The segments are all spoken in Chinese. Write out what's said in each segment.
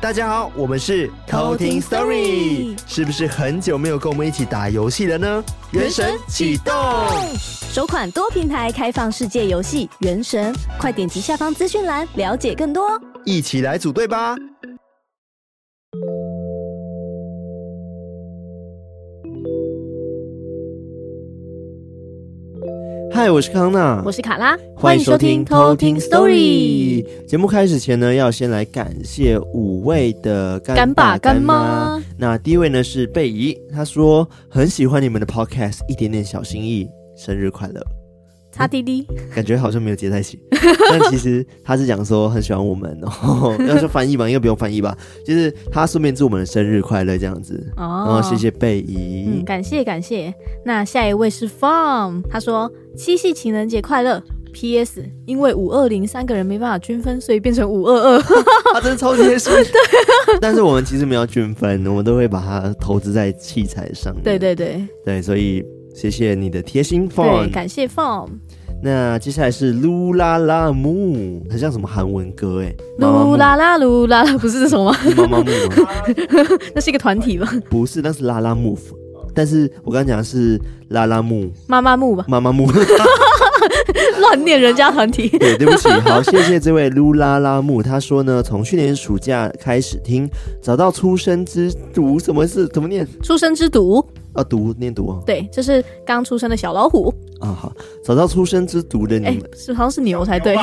大家好，我们是偷听 Story，是不是很久没有跟我们一起打游戏了呢？原神启动，首款多平台开放世界游戏《原神》，快点击下方资讯栏了解更多，一起来组队吧！嗨，我是康娜，我是卡拉，欢迎收听偷听 Story。节目开始前呢，要先来感谢五位的干爸干妈。那第一位呢是贝姨，她说很喜欢你们的 Podcast，一点点小心意，生日快乐。擦滴滴，感觉好像没有接在一起，但其实他是讲说很喜欢我们，然后要说翻译吧，应该不用翻译吧，就是他顺便祝我们的生日快乐这样子。哦，然后谢谢贝姨，嗯，感谢感谢。那下一位是 Farm，他说七夕情人节快乐。P.S. 因为五二零三个人没办法均分，所以变成五二二。他真的超贴心。对，但是我们其实没有均分，我们都会把它投资在器材上面。对对对对，所以。谢谢你的贴心 Form，对，感谢 Form。那接下来是噜啦啦木，很像什么韩文歌哎，噜啦啦噜啦啦，不是这种吗？妈妈木吗？那是一个团体吧？不是，那是啦啦 move。但是我刚刚讲的是啦啦木，妈妈木吧？妈妈木，乱念人家团体。对，对不起。好，谢谢这位噜啦啦木。他说呢，从去年暑假开始听，找到出生之毒，什么是怎么念？出生之毒。啊，毒念毒啊！对，这是刚出生的小老虎啊。好，找到出生之毒的你们，欸、是好像是牛才对，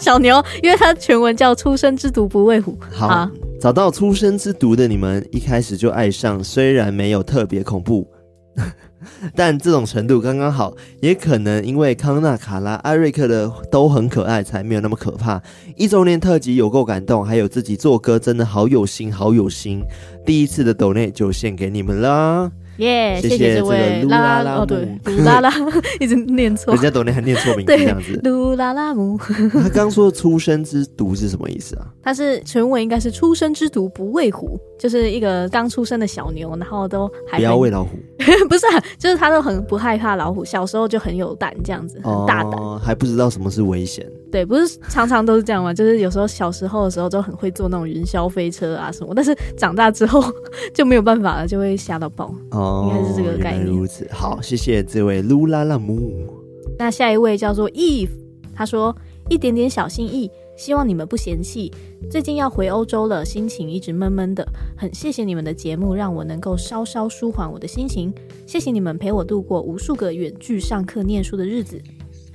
小牛，因为它全文叫“出生之毒不畏虎”。好，好，找到出生之毒的你们，一开始就爱上，虽然没有特别恐怖，但这种程度刚刚好。也可能因为康纳、卡拉、艾瑞克的都很可爱，才没有那么可怕。一周年特辑有够感动，还有自己做歌真的好有心，好有心。第一次的抖内就献给你们啦。耶、yeah，谢谢这位噜啦啦木哦，对，噜啦啦，一直念错，人家懂你还念错名字这样子。噜啦啦木，他刚说的出生之毒是什么意思啊？他是全文应该是出生之毒不畏虎，就是一个刚出生的小牛，然后都还不要喂老虎，不是、啊，就是他都很不害怕老虎，小时候就很有胆，这样子很大胆、哦，还不知道什么是危险。对，不是常常都是这样吗？就是有时候小时候的时候就很会坐那种云霄飞车啊什么，但是长大之后 就没有办法了，就会吓到爆。哦，应该是这个概念。如此，好，谢谢这位噜啦啦木。那下一位叫做 Eve，他说一点点小心意，希望你们不嫌弃。最近要回欧洲了，心情一直闷闷的，很谢谢你们的节目，让我能够稍稍舒缓我的心情。谢谢你们陪我度过无数个远距上课念书的日子。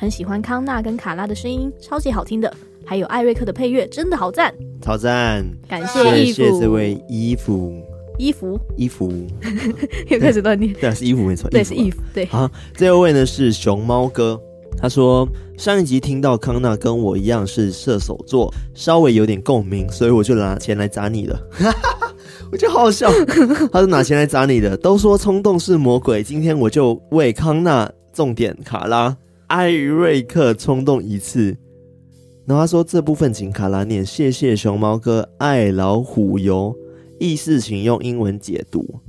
很喜欢康纳跟卡拉的声音，超级好听的。还有艾瑞克的配乐，真的好赞，超赞！感谢衣服，谢谢这位衣服，衣服，衣服，又开始乱念。对啊，是衣服没错，对，是衣服。对，好，这位呢是熊猫哥，他说上一集听到康纳跟我一样是射手座，稍微有点共鸣，所以我就拿钱来砸你了。我觉得好好笑，他是拿钱来砸你的。都说冲动是魔鬼，今天我就为康纳重点卡拉。艾瑞克冲动一次，然后他说这部分请卡拉念，谢谢熊猫哥爱老虎油，意思请用英文解读。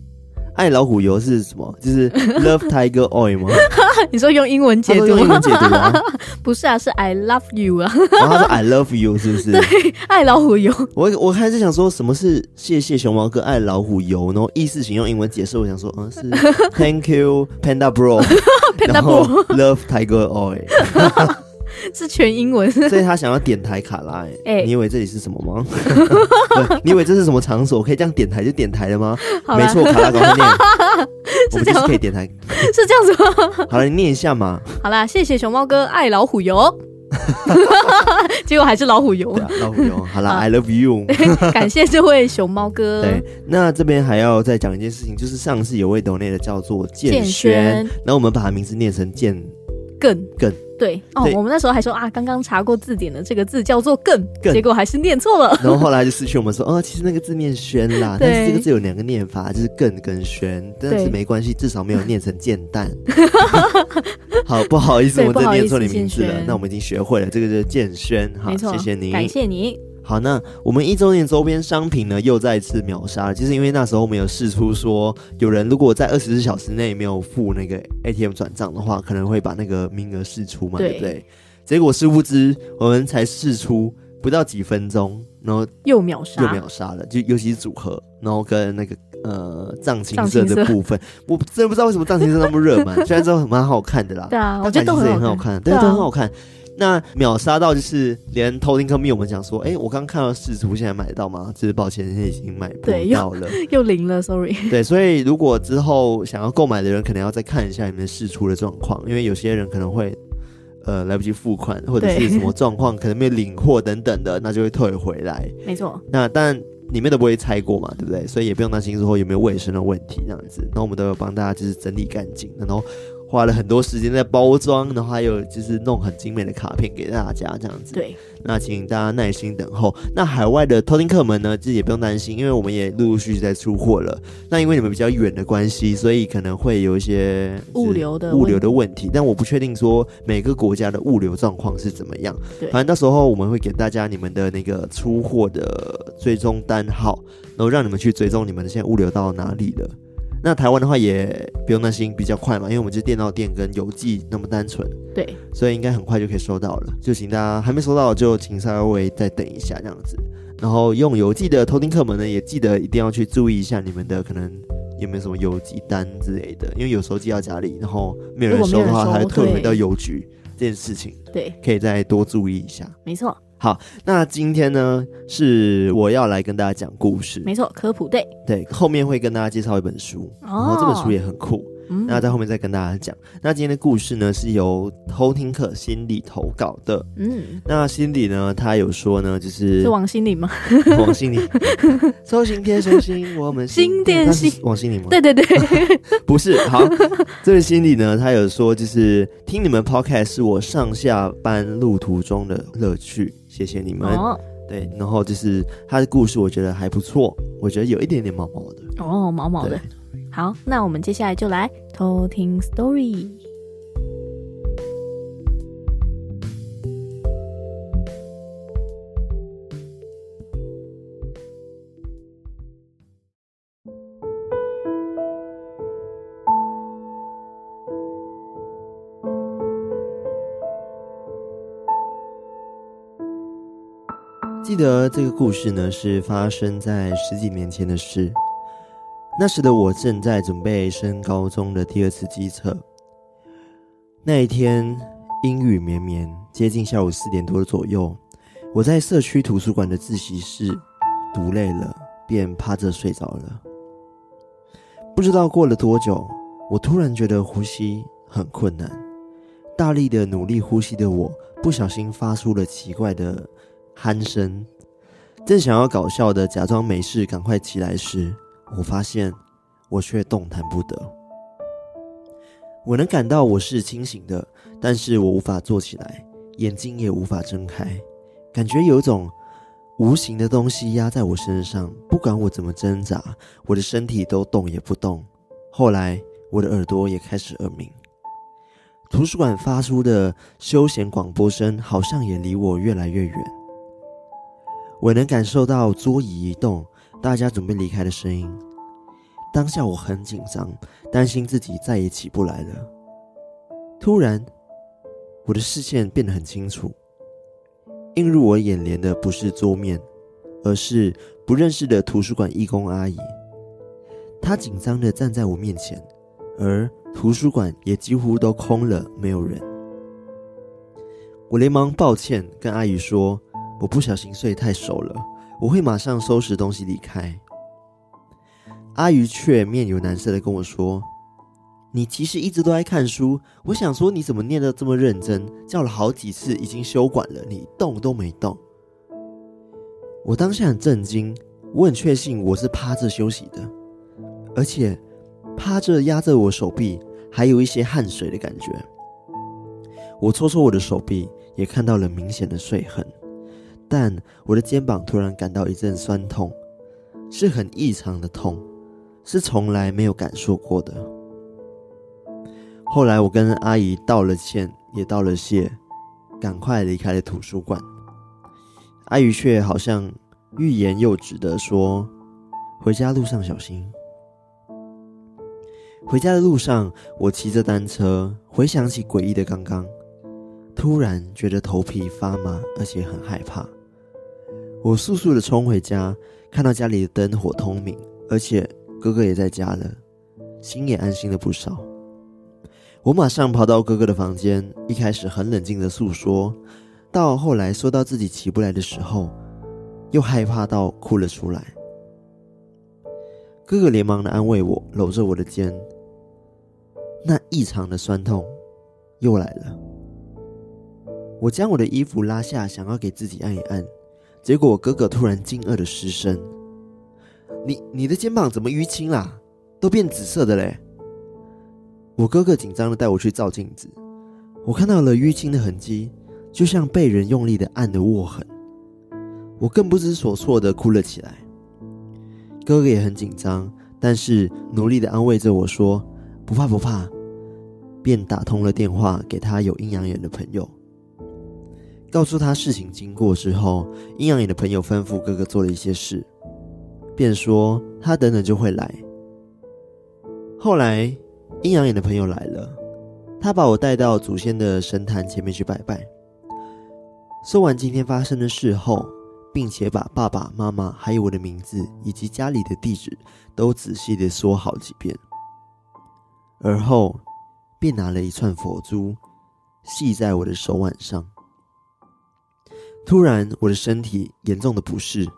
爱老虎油是什么？就是 Love Tiger Oil 吗？你说用英文解读？用英文解读吗？不是啊，是 I love you 啊。然后他说 I love you 是不是？对，爱老虎油。我我开始想说什么是谢谢熊猫哥爱老虎油，然后意思请用英文解释。我想说，嗯，是 Thank you Panda Bro。然后 Love Tiger Oil 是全英文，所以他想要点台卡拉。哎、欸，你以为这里是什么吗？你以为这是什么场所？可以这样点台就点台的吗？没错，卡拉高念，是这样可以点台，是这样子吗？好了，你念一下嘛。好啦，谢谢熊猫哥爱老虎油，结果还是老虎油，啊、老虎油。好啦，I love you，感谢这位熊猫哥。对，那这边还要再讲一件事情，就是上次有位抖内的叫做建轩，然后我们把他名字念成建更更。对哦对，我们那时候还说啊，刚刚查过字典的这个字叫做更“更”，结果还是念错了。然后后来就失去我们说，哦，其实那个字念“轩”啦，但是这个字有两个念法，就是“更”跟“轩”，但是没关系，至少没有念成“煎蛋”。好，不好意思，我真的念错你名字了。那我们已经学会了，这个就是建轩。好，谢谢您，感谢你。好，那我们一周年周边商品呢，又再次秒杀了，就是因为那时候我们有试出说，有人如果在二十四小时内没有付那个 ATM 转账的话，可能会把那个名额试出嘛，对，对不对？结果殊不知，我们才试出不到几分钟，然后又秒杀，又秒杀了，就尤其是组合，然后跟那个呃藏青色的部分，我真的不知道为什么藏青色那么热门，虽然说蛮好看的啦，对啊，我觉得都很好看，对，都很好看。那秒杀到就是连偷听客密，我们讲说，哎、欸，我刚看到试出，现在买得到吗？就是抱歉，现在已经买不到了，又，又零了，sorry。对，所以如果之后想要购买的人，可能要再看一下你们试出的状况，因为有些人可能会呃来不及付款，或者是什么状况，可能没有领货等等的，那就会退回来。没错。那但里面都不会拆过嘛，对不对？所以也不用担心之后有没有卫生的问题这样子。那我们都有帮大家就是整理干净，然后。花了很多时间在包装，然后还有就是弄很精美的卡片给大家，这样子。对，那请大家耐心等候。那海外的偷听客们呢，自己也不用担心，因为我们也陆陆续续在出货了。那因为你们比较远的关系，所以可能会有一些物流的物流的问题，但我不确定说每个国家的物流状况是怎么样。对，反正到时候我们会给大家你们的那个出货的追踪单号，然后让你们去追踪你们现在物流到哪里了。那台湾的话也不用担心，比较快嘛，因为我们就是电到店跟邮寄那么单纯，对，所以应该很快就可以收到了。就请大家还没收到，就请稍微再等一下这样子。然后用邮寄的偷听客们呢，也记得一定要去注意一下你们的可能有没有什么邮寄单之类的，因为有时候寄到家里，然后没有人收的话，还会退回到邮局这件事情，对，可以再多注意一下。没错。好，那今天呢，是我要来跟大家讲故事。没错，科普对对，后面会跟大家介绍一本书，哦、然后这本书也很酷。嗯，那在后面再跟大家讲。那今天的故事呢，是由偷听客心理投稿的。嗯，那心理呢，他有说呢，就是是王心凌吗？王心凌，收心贴收心，我们心电心，王心凌吗？对对对，不是。好，这位心理呢，他有说，就是听你们 podcast 是我上下班路途中的乐趣，谢谢你们。哦、对，然后就是他的故事，我觉得还不错，我觉得有一点点毛毛的。哦，毛毛的。好，那我们接下来就来偷听 story。记得这个故事呢，是发生在十几年前的事。那时的我正在准备升高中的第二次机测。那一天阴雨绵绵，接近下午四点多左右，我在社区图书馆的自习室读累了，便趴着睡着了。不知道过了多久，我突然觉得呼吸很困难，大力的努力呼吸的我，不小心发出了奇怪的鼾声。正想要搞笑的假装没事，赶快起来时，我发现，我却动弹不得。我能感到我是清醒的，但是我无法坐起来，眼睛也无法睁开，感觉有种无形的东西压在我身上，不管我怎么挣扎，我的身体都动也不动。后来，我的耳朵也开始耳鸣，图书馆发出的休闲广播声好像也离我越来越远。我能感受到桌椅移动。大家准备离开的声音，当下我很紧张，担心自己再也起不来了。突然，我的视线变得很清楚，映入我眼帘的不是桌面，而是不认识的图书馆义工阿姨。她紧张的站在我面前，而图书馆也几乎都空了，没有人。我连忙抱歉，跟阿姨说：“我不小心睡太熟了。”我会马上收拾东西离开。阿姨却面有难色的跟我说：“你其实一直都在看书。我想说，你怎么念得这么认真？叫了好几次，已经休馆了，你动都没动。”我当下很震惊，我很确信我是趴着休息的，而且趴着压着我手臂，还有一些汗水的感觉。我搓搓我的手臂，也看到了明显的碎痕。但我的肩膀突然感到一阵酸痛，是很异常的痛，是从来没有感受过的。后来我跟阿姨道了歉，也道了谢，赶快离开了图书馆。阿姨却好像欲言又止的说：“回家路上小心。”回家的路上，我骑着单车，回想起诡异的刚刚，突然觉得头皮发麻，而且很害怕。我速速的冲回家，看到家里的灯火通明，而且哥哥也在家了，心也安心了不少。我马上跑到哥哥的房间，一开始很冷静的诉说，到后来说到自己起不来的时候，又害怕到哭了出来。哥哥连忙的安慰我，搂着我的肩。那异常的酸痛又来了。我将我的衣服拉下，想要给自己按一按，结果我哥哥突然惊愕的失声：“你你的肩膀怎么淤青啦？都变紫色的嘞！”我哥哥紧张的带我去照镜子，我看到了淤青的痕迹，就像被人用力的按的握痕。我更不知所措的哭了起来。哥哥也很紧张，但是努力的安慰着我说：“不怕不怕。”便打通了电话给他有阴阳眼的朋友，告诉他事情经过之后，阴阳眼的朋友吩咐哥哥做了一些事，便说他等等就会来。后来阴阳眼的朋友来了，他把我带到祖先的神坛前面去拜拜。说完今天发生的事后，并且把爸爸妈妈还有我的名字以及家里的地址都仔细的说好几遍，而后。便拿了一串佛珠，系在我的手腕上。突然，我的身体严重的不适，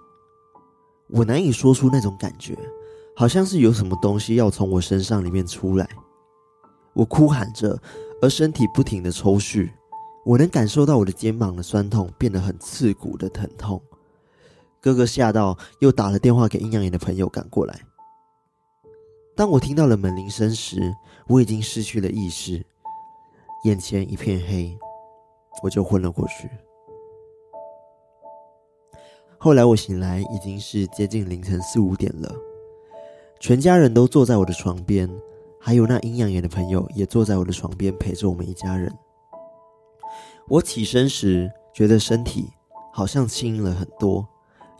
我难以说出那种感觉，好像是有什么东西要从我身上里面出来。我哭喊着，而身体不停的抽搐。我能感受到我的肩膀的酸痛变得很刺骨的疼痛。哥哥吓到，又打了电话给阴阳眼的朋友赶过来。当我听到了门铃声时，我已经失去了意识，眼前一片黑，我就昏了过去。后来我醒来已经是接近凌晨四五点了，全家人都坐在我的床边，还有那阴阳眼的朋友也坐在我的床边陪着我们一家人。我起身时，觉得身体好像轻了很多，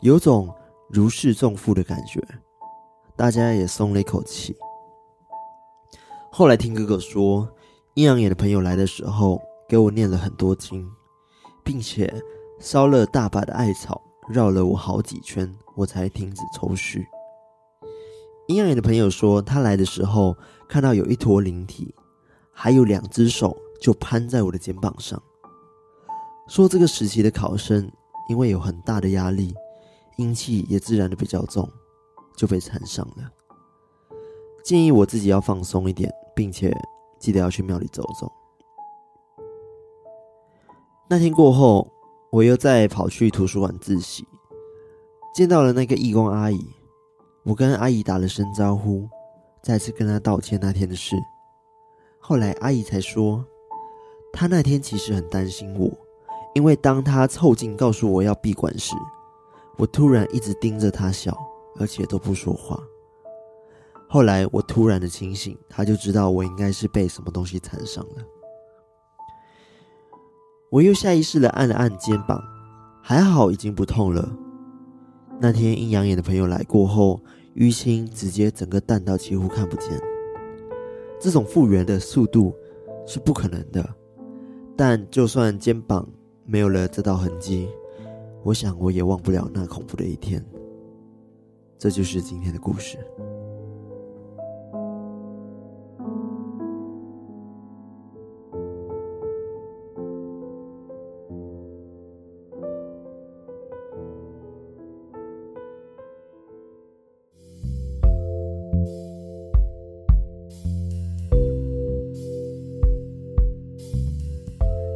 有种如释重负的感觉。大家也松了一口气。后来听哥哥说，阴阳眼的朋友来的时候，给我念了很多经，并且烧了大把的艾草，绕了我好几圈，我才停止抽搐。阴阳眼的朋友说，他来的时候看到有一坨灵体，还有两只手就攀在我的肩膀上，说这个时期的考生因为有很大的压力，阴气也自然的比较重。就被缠上了。建议我自己要放松一点，并且记得要去庙里走走。那天过后，我又再跑去图书馆自习，见到了那个义工阿姨。我跟阿姨打了声招呼，再次跟她道歉那天的事。后来阿姨才说，她那天其实很担心我，因为当她凑近告诉我要闭馆时，我突然一直盯着她笑。而且都不说话。后来我突然的清醒，他就知道我应该是被什么东西缠上了。我又下意识的按了按肩膀，还好已经不痛了。那天阴阳眼的朋友来过后，淤青直接整个淡到几乎看不见。这种复原的速度是不可能的，但就算肩膀没有了这道痕迹，我想我也忘不了那恐怖的一天。这就是今天的故事。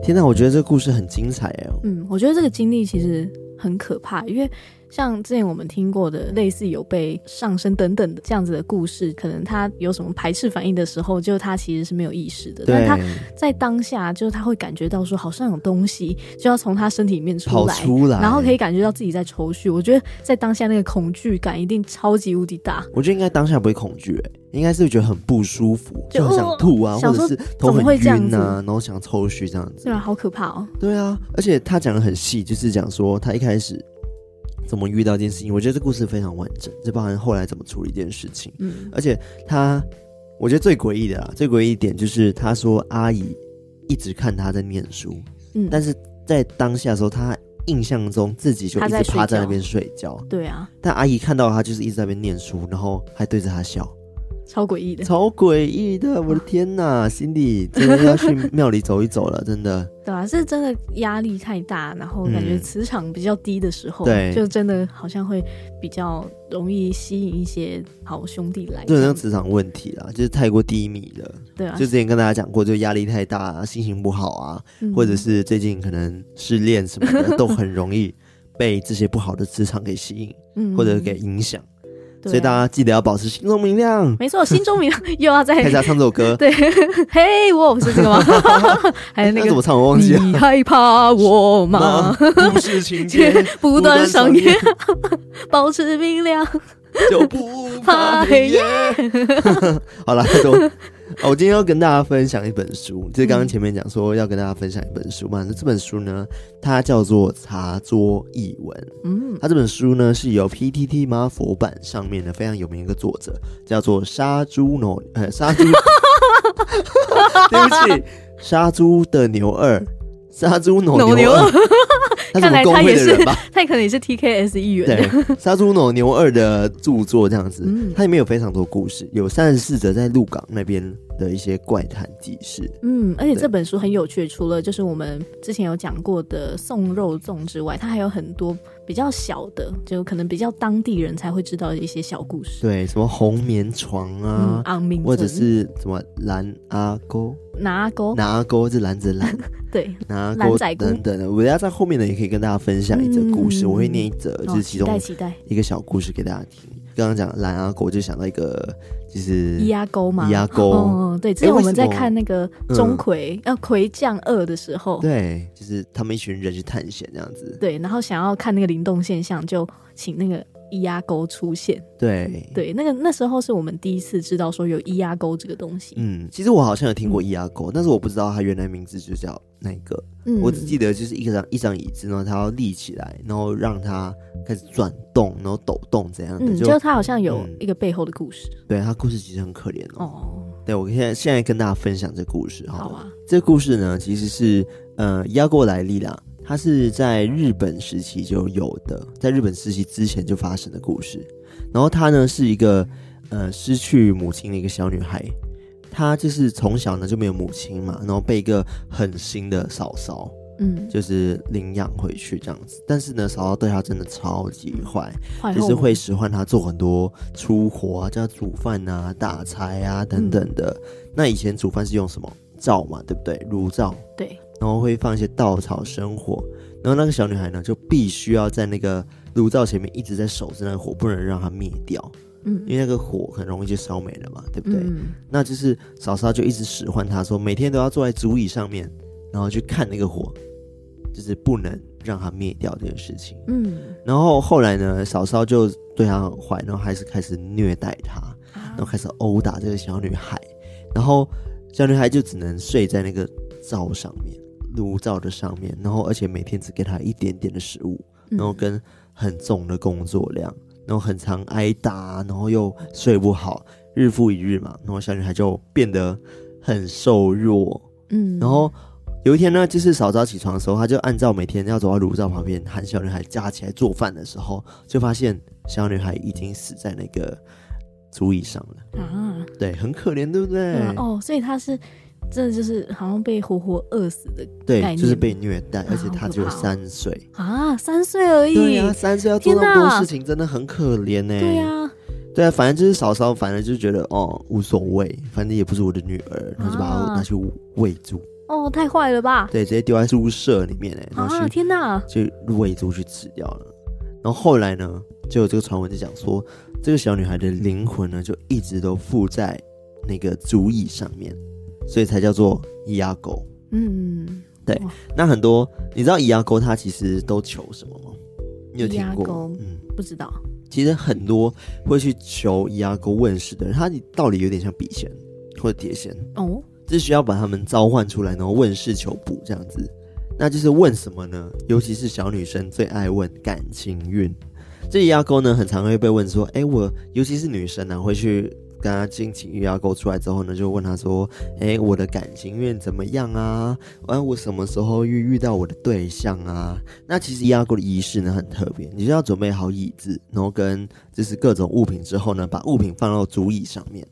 天哪，我觉得这个故事很精彩哎。嗯，我觉得这个经历其实很可怕，因为。像之前我们听过的类似有被上身等等的这样子的故事，可能他有什么排斥反应的时候，就他其实是没有意识的。但他在当下，就是他会感觉到说好像有东西就要从他身体里面出来，出来，然后可以感觉到自己在抽搐。我觉得在当下那个恐惧感一定超级无敌大。我觉得应该当下不会恐惧，哎，应该是觉得很不舒服，就很想吐啊，或者是头很晕啊，然后想抽搐这样子。对啊，好可怕哦。对啊，而且他讲的很细，就是讲说他一开始。怎么遇到这件事情？我觉得这故事非常完整，这包含后来怎么处理这件事情。嗯，而且他，我觉得最诡异的啊，最诡异一点就是他说阿姨一直看他在念书，嗯，但是在当下的时候，他印象中自己就一直趴在那边睡觉。对啊，但阿姨看到他就是一直在那边念书，然后还对着他笑。超诡异的，超诡异的！我的天哪，心里真的要去庙里走一走了，真的。对啊，是真的压力太大，然后感觉磁场比较低的时候，嗯、对，就真的好像会比较容易吸引一些好兄弟来。对，那个磁场问题啦，就是太过低迷了。对啊，就之前跟大家讲过，就压力太大啊，心情不好啊，嗯、或者是最近可能失恋什么的，都很容易被这些不好的磁场给吸引，嗯，或者给影响。所以大家记得要保持心中明亮。没错，心中明亮 又要再开始唱这首歌。对，嘿，我不是这个吗？还有那个怎么唱？我忘记了。你害怕我吗？故事情节不断上演，保持明亮就不怕黑夜。好了，太多。哦，我今天要跟大家分享一本书，就是刚刚前面讲说要跟大家分享一本书嘛。那这本书呢，它叫做《茶桌译文》。嗯，它这本书呢是由 PTT 妈佛版上面的非常有名一个作者，叫做杀猪牛，呃，杀猪，对不起，杀猪的牛二，杀猪牛牛二。看来他也是，他可能也是 TKS 议员。对，杀猪牛牛二的著作这样子，嗯、它里面有非常多故事，有三十四则在鹿港那边的一些怪谈记事。嗯，而且这本书很有趣，除了就是我们之前有讲过的送肉粽之外，它还有很多比较小的，就可能比较当地人才会知道的一些小故事。对，什么红棉床啊，嗯、或者是什么蓝阿沟。拿钩，拿钩是篮子蓝，对，拿钩等等的。我等下在后面呢，也可以跟大家分享一则故事。嗯、我会念一则，就是其中一个小故事给大家听。刚刚讲蓝阿狗，我就想到一个，就是伊阿沟嘛，伊阿沟。哦，对，之前我们在看那个钟馗，要魁将二的时候，对，就是他们一群人去探险这样子。对，然后想要看那个灵动现象，就请那个。伊阿沟出现，对对，那个那时候是我们第一次知道说有液压沟这个东西。嗯，其实我好像有听过液压沟，嗯、但是我不知道它原来名字就叫那个。嗯，我只记得就是一张一张椅子，然后它要立起来，然后让它开始转动，然后抖动这样的。嗯，就它好像有一个背后的故事。嗯、对，它故事其实很可怜哦。哦，对我现在现在跟大家分享这个故事好，好啊。这个故事呢，其实是呃伊阿沟来历啦。它是在日本时期就有的，在日本时期之前就发生的故事。然后她呢是一个呃失去母亲的一个小女孩，她就是从小呢就没有母亲嘛，然后被一个狠心的嫂嫂，嗯，就是领养回去这样子。但是呢，嫂嫂对她真的超级坏，就是会使唤她做很多粗活啊，叫她煮饭啊、打柴啊等等的。嗯、那以前煮饭是用什么灶嘛，对不对？炉灶。对。然后会放一些稻草生火，然后那个小女孩呢，就必须要在那个炉灶前面一直在守着那个火，不能让它灭掉。嗯，因为那个火很容易就烧没了嘛，对不对？嗯，那就是嫂嫂就一直使唤她说，每天都要坐在竹椅上面，然后去看那个火，就是不能让它灭掉这件事情。嗯，然后后来呢，嫂嫂就对她很坏，然后还是开始虐待她，然后开始殴打这个小女孩，然后小女孩就只能睡在那个灶上面。炉灶的上面，然后而且每天只给他一点点的食物，然后跟很重的工作量，然后很常挨打，然后又睡不好，日复一日嘛，然后小女孩就变得很瘦弱，嗯，然后有一天呢，就是早早起床的时候，她就按照每天要走到炉灶旁边喊小女孩架起来做饭的时候，就发现小女孩已经死在那个竹椅上了啊，对，很可怜，对不对？对啊，哦，所以他是。这就是好像被活活饿死的概念，对，就是被虐待，而且他只有三岁啊，三岁而已。对啊，三岁要做那么多事情，真的很可怜呢。对啊，对啊，反正就是嫂嫂，反正就觉得哦无所谓，反正也不是我的女儿，然后就把她拿去喂猪。哦，太坏了吧？对，直接丢在猪舍里面哎，然后天哪，就喂猪去吃掉了。然后后来呢，就有这个传闻就讲说，这个小女孩的灵魂呢，就一直都附在那个竹椅上面。所以才叫做伊阿狗。嗯，对。那很多你知道伊阿狗它其实都求什么吗？你有听过？嗯，不知道。其实很多会去求伊阿狗问世的人，他道理有点像笔仙或者碟仙哦，只需要把他们召唤出来，然后问事求补这样子。那就是问什么呢？尤其是小女生最爱问感情运。这伊阿沟呢，很常会被问说：“哎、欸，我尤其是女生呢、啊，会去。”跟他进行易压沟出来之后呢，就问他说：“哎、我的感情运怎么样啊？完、啊，我什么时候遇遇到我的对象啊？”那其实压沟的仪式呢很特别，你就要准备好椅子，然后跟就是各种物品之后呢，把物品放到主椅上面。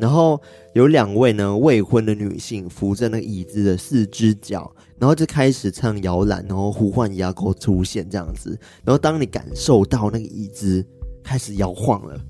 然后有两位呢未婚的女性扶着那个椅子的四只脚，然后就开始唱摇篮，然后呼唤易压沟出现这样子。然后当你感受到那个椅子开始摇晃了，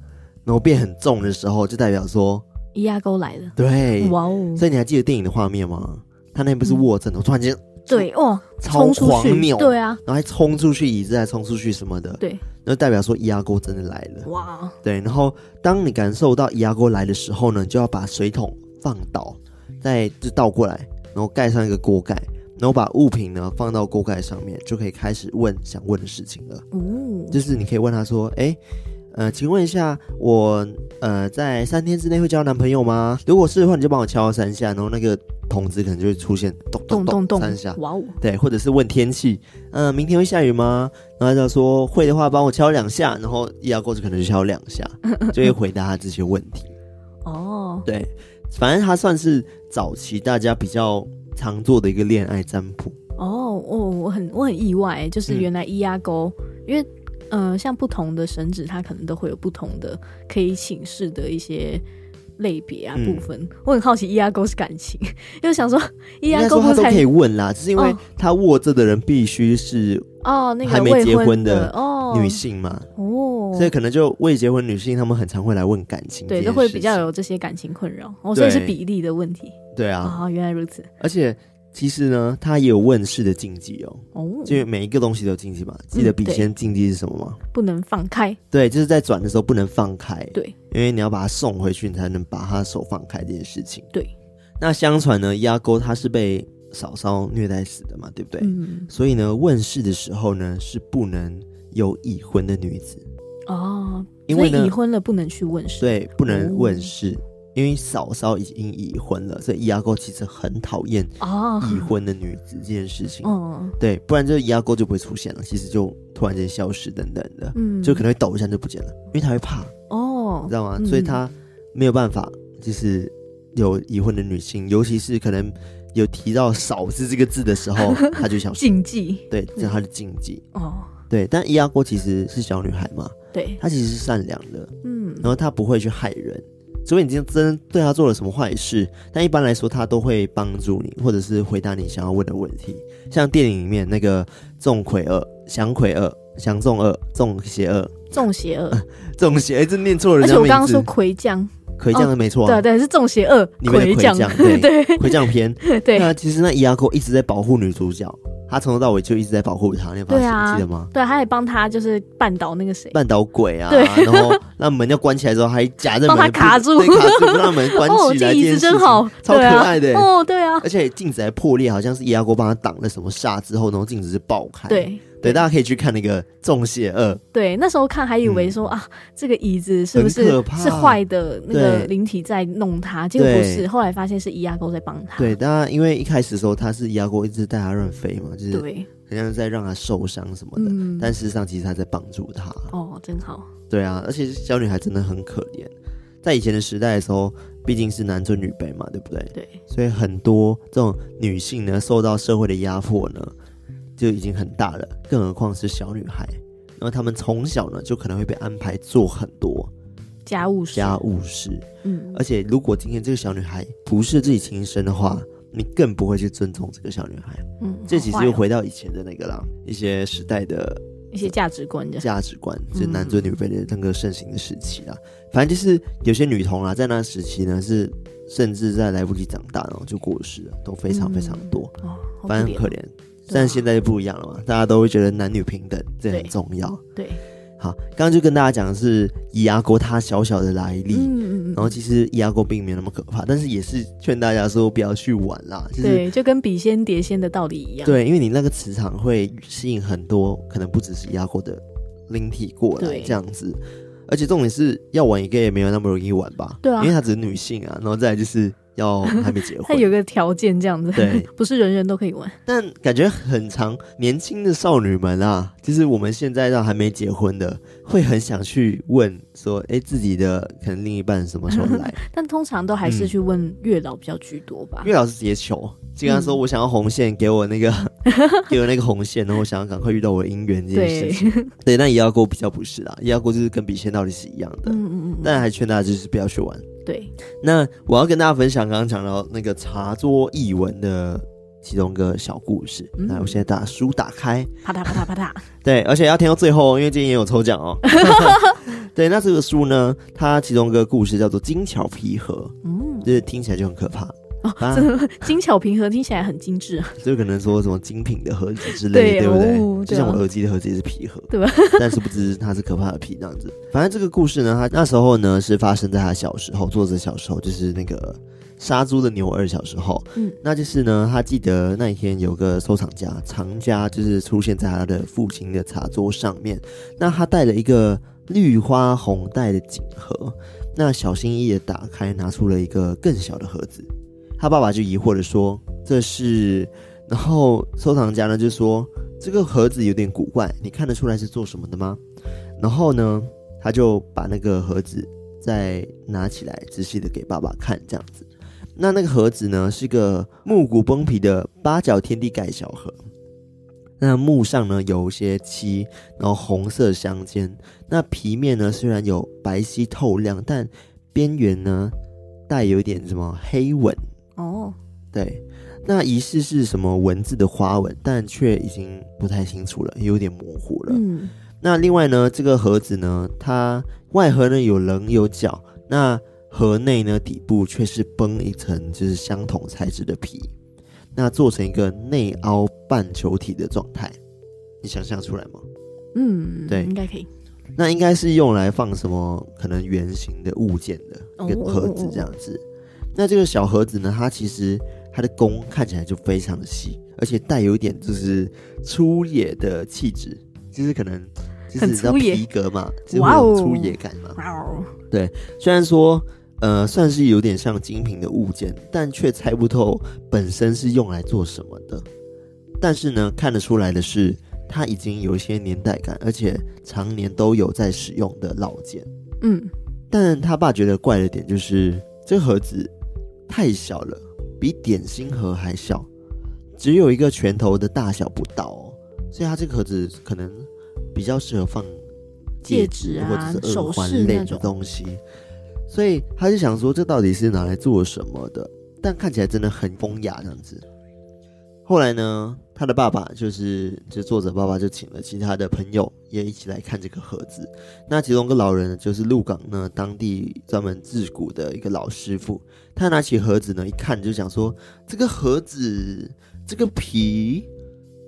然后变很重的时候，就代表说易压沟来了。对，哇哦！所以你还记得电影的画面吗？他那边不是卧着的，我突然间对哦，超狂扭，对啊，然后还冲出去，椅子还冲出去什么的，对。那代表说易压锅真的来了，哇！对，然后当你感受到易压锅来的时候呢，就要把水桶放倒，再就倒过来，然后盖上一个锅盖，然后把物品呢放到锅盖上面，就可以开始问想问的事情了。哦，就是你可以问他说：“哎，呃，请问一下，我呃在三天之内会交男朋友吗？如果是的话，你就帮我敲三下，然后那个。”筒子可能就会出现咚咚咚咚三下，哇哦！对，或者是问天气，嗯、呃，明天会下雨吗？然后他说会的话，帮我敲两下，然后一压沟子可能就敲两下，就会回答他这些问题。哦，对，反正他算是早期大家比较常做的一个恋爱占卜。哦，哦，我很我很意外，就是原来一压沟，嗯、因为呃，像不同的神职，它可能都会有不同的可以请示的一些。类别啊部分，嗯、我很好奇易压沟是感情，因为想说易压沟他都可以问啦，只是因为他握着的人必须是哦那个还没结婚的哦。女性嘛哦，所以可能就未结婚女性，她们很常会来问感情，对，都会比较有这些感情困扰，哦，所以是比例的问题，对啊，哦，原来如此，而且。其实呢，它也有问世的禁忌哦。哦，因为每一个东西都有禁忌嘛。记得笔仙禁忌是什么吗？不能放开。对，就是在转的时候不能放开。对，因为你要把它送回去，你才能把他手放开这件事情。对。那相传呢，易压沟他是被嫂嫂虐待死的嘛，对不对？嗯。所以呢，问世的时候呢，是不能有已婚的女子。哦。因为已婚了不能去问世。对，不能问世。哦因为嫂嫂已经已婚了，所以伊阿沟其实很讨厌已婚的女子这件事情。哦，对，不然就伊阿沟就不会出现了。其实就突然间消失等等的，嗯，就可能会抖一下就不见了，因为他会怕哦，你知道吗？嗯、所以他没有办法，就是有已婚的女性，尤其是可能有提到“嫂子”这个字的时候，他就想禁忌，对，这是他的禁忌。哦，对，但伊阿哥其实是小女孩嘛，对，她其实是善良的，嗯，然后她不会去害人。除非你今天真对他做了什么坏事，但一般来说他都会帮助你，或者是回答你想要问的问题。像电影里面那个众魁二、祥魁二、祥众二、众邪二、众邪二、众邪，一直念错了。而且我刚刚说魁将，魁将的没错，对对，是众邪二，魁将，对 对，魁将篇。对，那其实那易压沟一直在保护女主角。他从头到尾就一直在保护他，你发现记得吗？对，他还帮他就是绊倒那个谁，绊倒鬼啊。对，然后那门要关起来之后，还夹着门，帮他卡住，卡住不让门关起来。镜子真好，超可爱的哦，对啊。而且镜子还破裂，好像是易阿锅帮他挡了什么煞之后，然后镜子是爆开。对。对，大家可以去看那个《重邪二》。对，那时候看还以为说、嗯、啊，这个椅子是不是是坏的？那个灵体在弄它，结果不是。后来发现是伊阿沟在帮他。对，当然因为一开始的时候他是伊阿沟一直带他乱飞嘛，就是对好像在让他受伤什么的。对但事实上其实他在帮助他。哦，真好。对啊，而且小女孩真的很可怜。在以前的时代的时候，毕竟是男尊女卑嘛，对不对？对。所以很多这种女性呢，受到社会的压迫呢。就已经很大了，更何况是小女孩。然后他们从小呢，就可能会被安排做很多家务事。家务事，嗯。而且，如果今天这个小女孩不是自己亲生的话，你更不会去尊重这个小女孩。嗯，这其实又回到以前的那个啦，哦、一些时代的一些价值观的价值观，就是男尊女卑的那个盛行的时期啦。嗯、反正就是有些女童啊，在那时期呢，是甚至在来不及长大，然后就过世了，都非常非常多。嗯、哦，反正很可怜。但现在就不一样了嘛，大家都会觉得男女平等，这很重要。对，对好，刚刚就跟大家讲的是易压沟它小小的来历，嗯嗯嗯，然后其实易压沟并没有那么可怕，但是也是劝大家说不要去玩啦。就是、对，就跟笔仙碟仙的道理一样。对，因为你那个磁场会吸引很多可能不只是易压沟的灵体过来这样子，而且重点是要玩一个也没有那么容易玩吧？对啊，因为它只是女性啊，然后再来就是要还没结婚。他有个条件这样子，对，不是人人都可以玩。但感觉很长，年轻的少女们啊，就是我们现在让还没结婚的，会很想去问说，哎、欸，自己的可能另一半什么时候 来？但通常都还是去问月老比较居多吧。嗯、月老是直接求，经常说我想要红线，给我那个，给我那个红线，然后我想要赶快遇到我的姻缘这件事情。对，对，那也要过比较不是啦，也要过就是跟笔仙道理是一样的。嗯嗯嗯。但还劝大家就是不要去玩。对，那我要跟大家分享刚刚讲到那个茶桌译文的其中一个小故事。那、嗯、我现在把书打开，啪嗒啪嗒啪嗒。对，而且要听到最后，因为今天也有抽奖哦。对，那这个书呢，它其中一个故事叫做《金桥皮盒》，嗯，就是听起来就很可怕。哦，啊、精巧皮盒听起来很精致啊，就可能说什么精品的盒子之类的，对，不对？哦、对就像我耳机的盒子也是皮盒，对吧？但是不知它是可怕的皮这样子。反正这个故事呢，他那时候呢是发生在他小时候，作者小时候就是那个杀猪的牛二小时候。嗯，那就是呢，他记得那一天有个收藏家藏家就是出现在他的父亲的茶桌上面，那他带了一个绿花红带的锦盒，那小心翼翼的打开，拿出了一个更小的盒子。他爸爸就疑惑的说：“这是……”然后收藏家呢就说：“这个盒子有点古怪，你看得出来是做什么的吗？”然后呢，他就把那个盒子再拿起来，仔细的给爸爸看，这样子。那那个盒子呢，是个木骨崩皮的八角天地盖小盒。那木上呢有一些漆，然后红色相间。那皮面呢虽然有白皙透亮，但边缘呢带有一点什么黑纹。哦，对，那疑似是什么文字的花纹，但却已经不太清楚了，有点模糊了。嗯，那另外呢，这个盒子呢，它外盒呢有棱有角，那盒内呢底部却是崩一层，就是相同材质的皮，那做成一个内凹半球体的状态，你想象出来吗？嗯，对，应该可以。那应该是用来放什么可能圆形的物件的一个盒子这样子。哦哦哦哦那这个小盒子呢，它其实它的弓看起来就非常的细，而且带有一点就是粗野的气质，就是可能就是你知道皮革嘛，就是会有粗野感嘛。哇哦！对，虽然说呃算是有点像精品的物件，但却猜不透本身是用来做什么的。但是呢，看得出来的是，它已经有一些年代感，而且常年都有在使用的老件。嗯，但他爸觉得怪的点就是这个盒子。太小了，比点心盒还小，只有一个拳头的大小不到哦，所以它这个盒子可能比较适合放戒指或者是耳环类的东西，所以他就想说，这到底是拿来做什么的？但看起来真的很风雅这样子。后来呢，他的爸爸就是就作者爸爸就请了其他的朋友也一起来看这个盒子。那其中一个老人就是鹿港呢当地专门制骨的一个老师傅，他拿起盒子呢一看就想说，这个盒子这个皮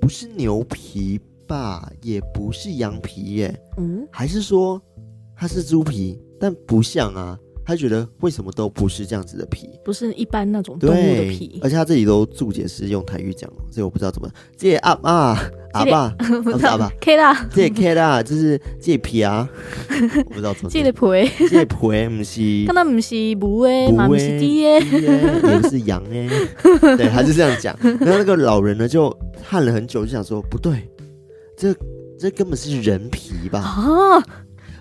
不是牛皮吧，也不是羊皮耶，嗯，还是说它是猪皮？但不像啊。他觉得为什么都不是这样子的皮，不是一般那种动物的皮，而且他这里都注解是用台语讲，所以我不知道怎么。借阿啊 阿爸，不是阿爸，K 啦，借 K 啦，就是借皮啊，我不知道怎么。借的皮，借皮不是，看他不是母诶，嘛不是猪诶，也不是羊诶，对，他就这样讲。然后那个老人呢，就看了很久，就想说不对，这这根本是人皮吧？啊！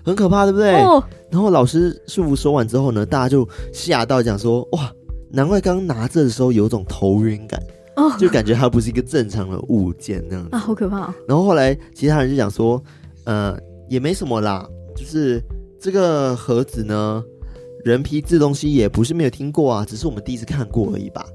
很可怕，对不对？哦、然后老师师傅说完之后呢，大家就吓到，讲说：“哇，难怪刚刚拿着的时候有种头晕感，哦、就感觉它不是一个正常的物件那样子啊，好可怕、哦。”然后后来其他人就讲说：“呃，也没什么啦，就是这个盒子呢，人皮这东西也不是没有听过啊，只是我们第一次看过而已吧。”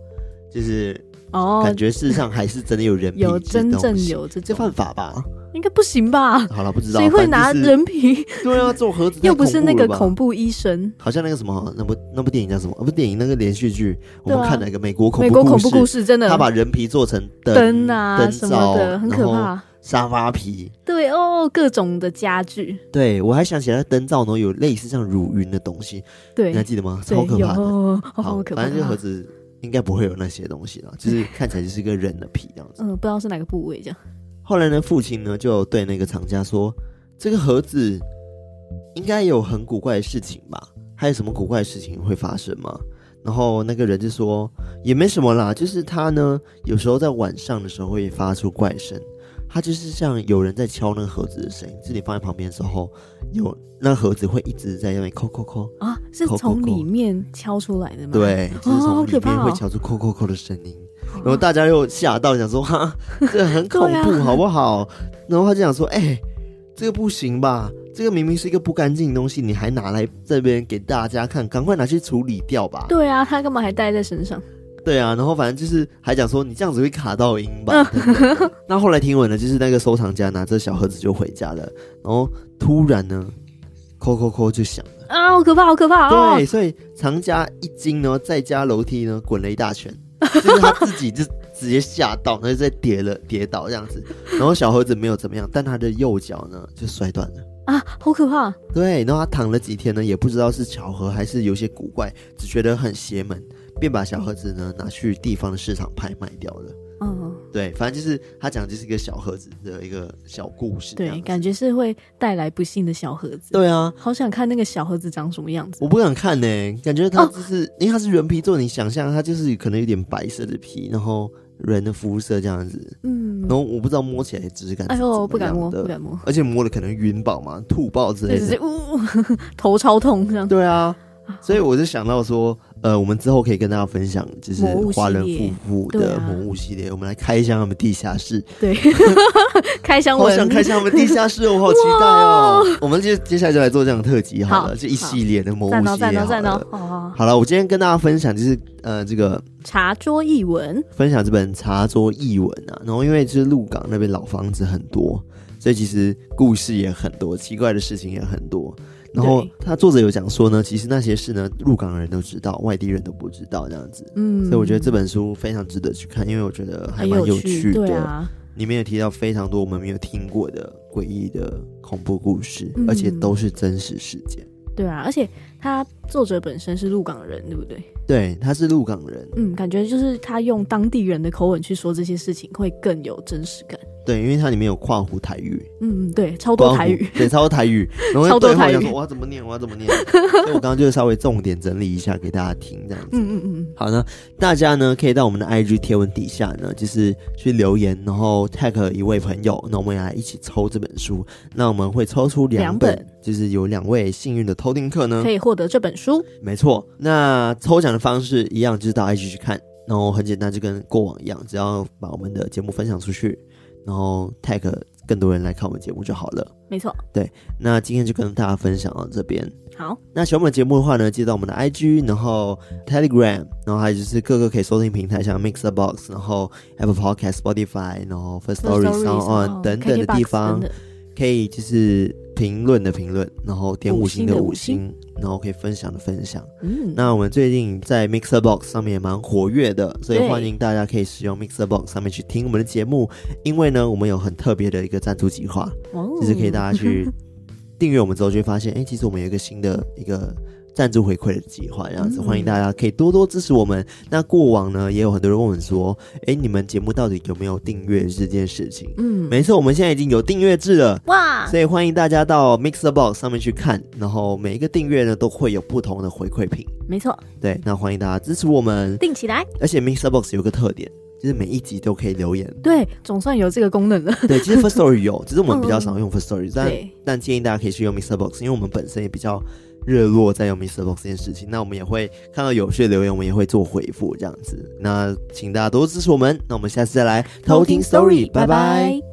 就是哦，感觉事实上还是真的有人皮，有真正有这这犯法吧？应该不行吧？好了，不知道谁会拿人皮？对啊，做盒子又不是那个恐怖医生。好像那个什么，那部那部电影叫什么？不是电影，那个连续剧，我们看了一个美国恐怖美国恐怖故事，真的，他把人皮做成灯啊灯什么的，很可怕。沙发皮，对哦，各种的家具。对，我还想起来灯罩呢，有类似像乳晕的东西。对，你还记得吗？超可怕的，好可怕。反正这个盒子应该不会有那些东西了，就是看起来就是一个人的皮这样子。嗯，不知道是哪个部位这样。后来呢，父亲呢就对那个厂家说：“这个盒子应该有很古怪的事情吧？还有什么古怪的事情会发生吗？”然后那个人就说也没什么啦，就是他呢有时候在晚上的时候会发出怪声，他就是像有人在敲那个盒子的声音，是你放在旁边的时候，有那盒子会一直在那边扣扣扣啊，是从里面敲出来的吗？对，就是从里面会敲出扣扣扣的声音，然后大家又吓到，想说哈，这很恐怖，好不好？然后他就想说，哎，这个不行吧？这个明明是一个不干净的东西，你还拿来这边给大家看，赶快拿去处理掉吧。对啊，他干嘛还带在身上？对啊，然后反正就是还讲说你这样子会卡到音吧。那后来听闻呢，就是那个收藏家拿着小盒子就回家了，然后突然呢，扣扣扣就响了啊，好可怕，好可怕哦！对，所以藏家一惊呢，在家楼梯呢，滚了一大圈，就是他自己就直接吓到，然后再跌了跌倒这样子，然后小盒子没有怎么样，但他的右脚呢就摔断了。啊，好可怕！对，然后他躺了几天呢，也不知道是巧合还是有些古怪，只觉得很邪门，便把小盒子呢拿去地方的市场拍卖掉了。嗯，对，反正就是他讲就是一个小盒子的一个小故事。对，感觉是会带来不幸的小盒子。对啊，好想看那个小盒子长什么样子。我不敢看呢、欸，感觉它就是、哦、因为它是人皮做，你想象它就是可能有点白色的皮，然后。人的肤色这样子，嗯，然后我不知道摸起来质感，哎呦，不敢摸，不敢摸，而且摸了可能晕爆嘛，吐爆之类的，呜，头超痛这样。对啊，所以我就想到说，呃，我们之后可以跟大家分享，就是华人夫妇的魔物系列，我们来开箱他们地下室。对，开箱，我想开箱他们地下室，我好期待哦。我们接接下来就来做这样的特辑好了，这一系列的魔物系列好了。好了，我今天跟大家分享就是呃这个。茶桌异闻，分享这本茶桌异闻啊，然后因为就是鹿港那边老房子很多，所以其实故事也很多，奇怪的事情也很多。然后他作者有讲说呢，其实那些事呢，入港人都知道，外地人都不知道这样子。嗯，所以我觉得这本书非常值得去看，因为我觉得还蛮有趣的。对啊，里面有提到非常多我们没有听过的诡异的恐怖故事，嗯，而且都是真实事件。对啊，而且他作者本身是鹿港人，对不对？对，他是鹿港人。嗯，感觉就是他用当地人的口吻去说这些事情，会更有真实感。对，因为它里面有跨湖台语，嗯，对，超多台语，对，超多台语，然后 超多台语，说我要怎么念，我要怎么念，所以我刚刚就是稍微重点整理一下给大家听，这样子，嗯嗯嗯，好呢，大家呢可以到我们的 IG 贴文底下呢，就是去留言，然后 tag 一位朋友，那我们来一起抽这本书，那我们会抽出两本，两本。就是有两位幸运的偷听客呢，可以获得这本书，没错，那抽奖的方式一样，就是到 IG 去看，然后很简单，就跟过往一样，只要把我们的节目分享出去。然后 tag 更多人来看我们节目就好了。没错，对，那今天就跟大家分享到这边。好，那喜欢我们节目的话呢，记得到我们的 IG，然后 Telegram，然后还有就是各个可以收听平台，像 Mixer Box，然后 Apple Podcast、Spotify，然后 First Story、Sound On 等等的地方，可以就是。评论的评论，然后点五星的五星，然后可以分享的分享。嗯，那我们最近在 Mixer Box 上面也蛮活跃的，所以欢迎大家可以使用 Mixer Box 上面去听我们的节目。因为呢，我们有很特别的一个赞助计划，哦，就是可以大家去订阅我们之后，就会发现，哎，其实我们有一个新的一个。赞助回馈的计划，这样子欢迎大家可以多多支持我们。那过往呢，也有很多人问我们说，哎，你们节目到底有没有订阅这件事情？嗯，没错，我们现在已经有订阅制了哇！所以欢迎大家到 Mixer Box 上面去看，然后每一个订阅呢都会有不同的回馈品。没错，对，那欢迎大家支持我们订起来。而且 Mixer Box 有个特点，就是每一集都可以留言。对，总算有这个功能了。对，其实 First Story 有，只是我们比较 少用 First Story，嗯，但但建议大家可以去用 Mixer Box，因为我们本身也比较。热络在用 MixerBox 这件事情，那我们也会看到有趣的留言，我们也会做回复这样子。那请大家多支持我们，那我们下次再来偷听 Story，拜拜。